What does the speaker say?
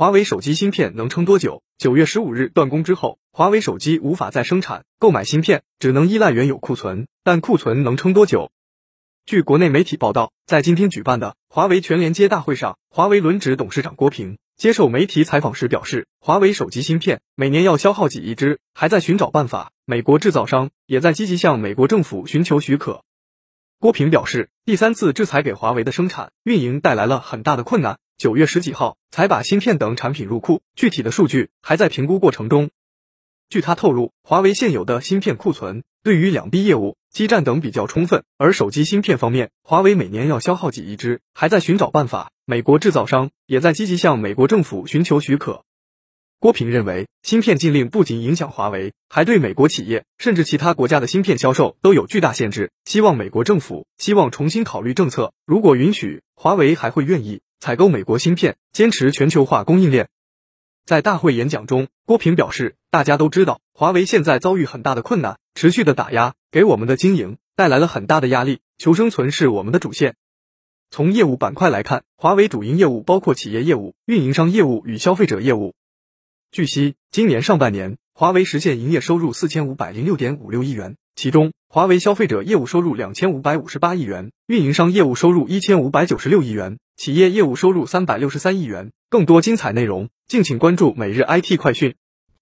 华为手机芯片能撑多久？九月十五日断供之后，华为手机无法再生产，购买芯片只能依赖原有库存，但库存能撑多久？据国内媒体报道，在今天举办的华为全连接大会上，华为轮值董事长郭平接受媒体采访时表示，华为手机芯片每年要消耗几亿只，还在寻找办法。美国制造商也在积极向美国政府寻求许可。郭平表示，第三次制裁给华为的生产运营带来了很大的困难，九月十几号才把芯片等产品入库，具体的数据还在评估过程中。据他透露，华为现有的芯片库存对于两 B 业务、基站等比较充分，而手机芯片方面，华为每年要消耗几亿只，还在寻找办法。美国制造商也在积极向美国政府寻求许可。郭平认为，芯片禁令不仅影响华为，还对美国企业甚至其他国家的芯片销售都有巨大限制。希望美国政府希望重新考虑政策，如果允许，华为还会愿意采购美国芯片，坚持全球化供应链。在大会演讲中，郭平表示，大家都知道，华为现在遭遇很大的困难，持续的打压给我们的经营带来了很大的压力，求生存是我们的主线。从业务板块来看，华为主营业务包括企业业务、运营商业务与消费者业务。据悉，今年上半年，华为实现营业收入四千五百零六点五六亿元，其中华为消费者业务收入两千五百五十八亿元，运营商业务收入一千五百九十六亿元，企业业务收入三百六十三亿元。更多精彩内容，敬请关注每日 IT 快讯。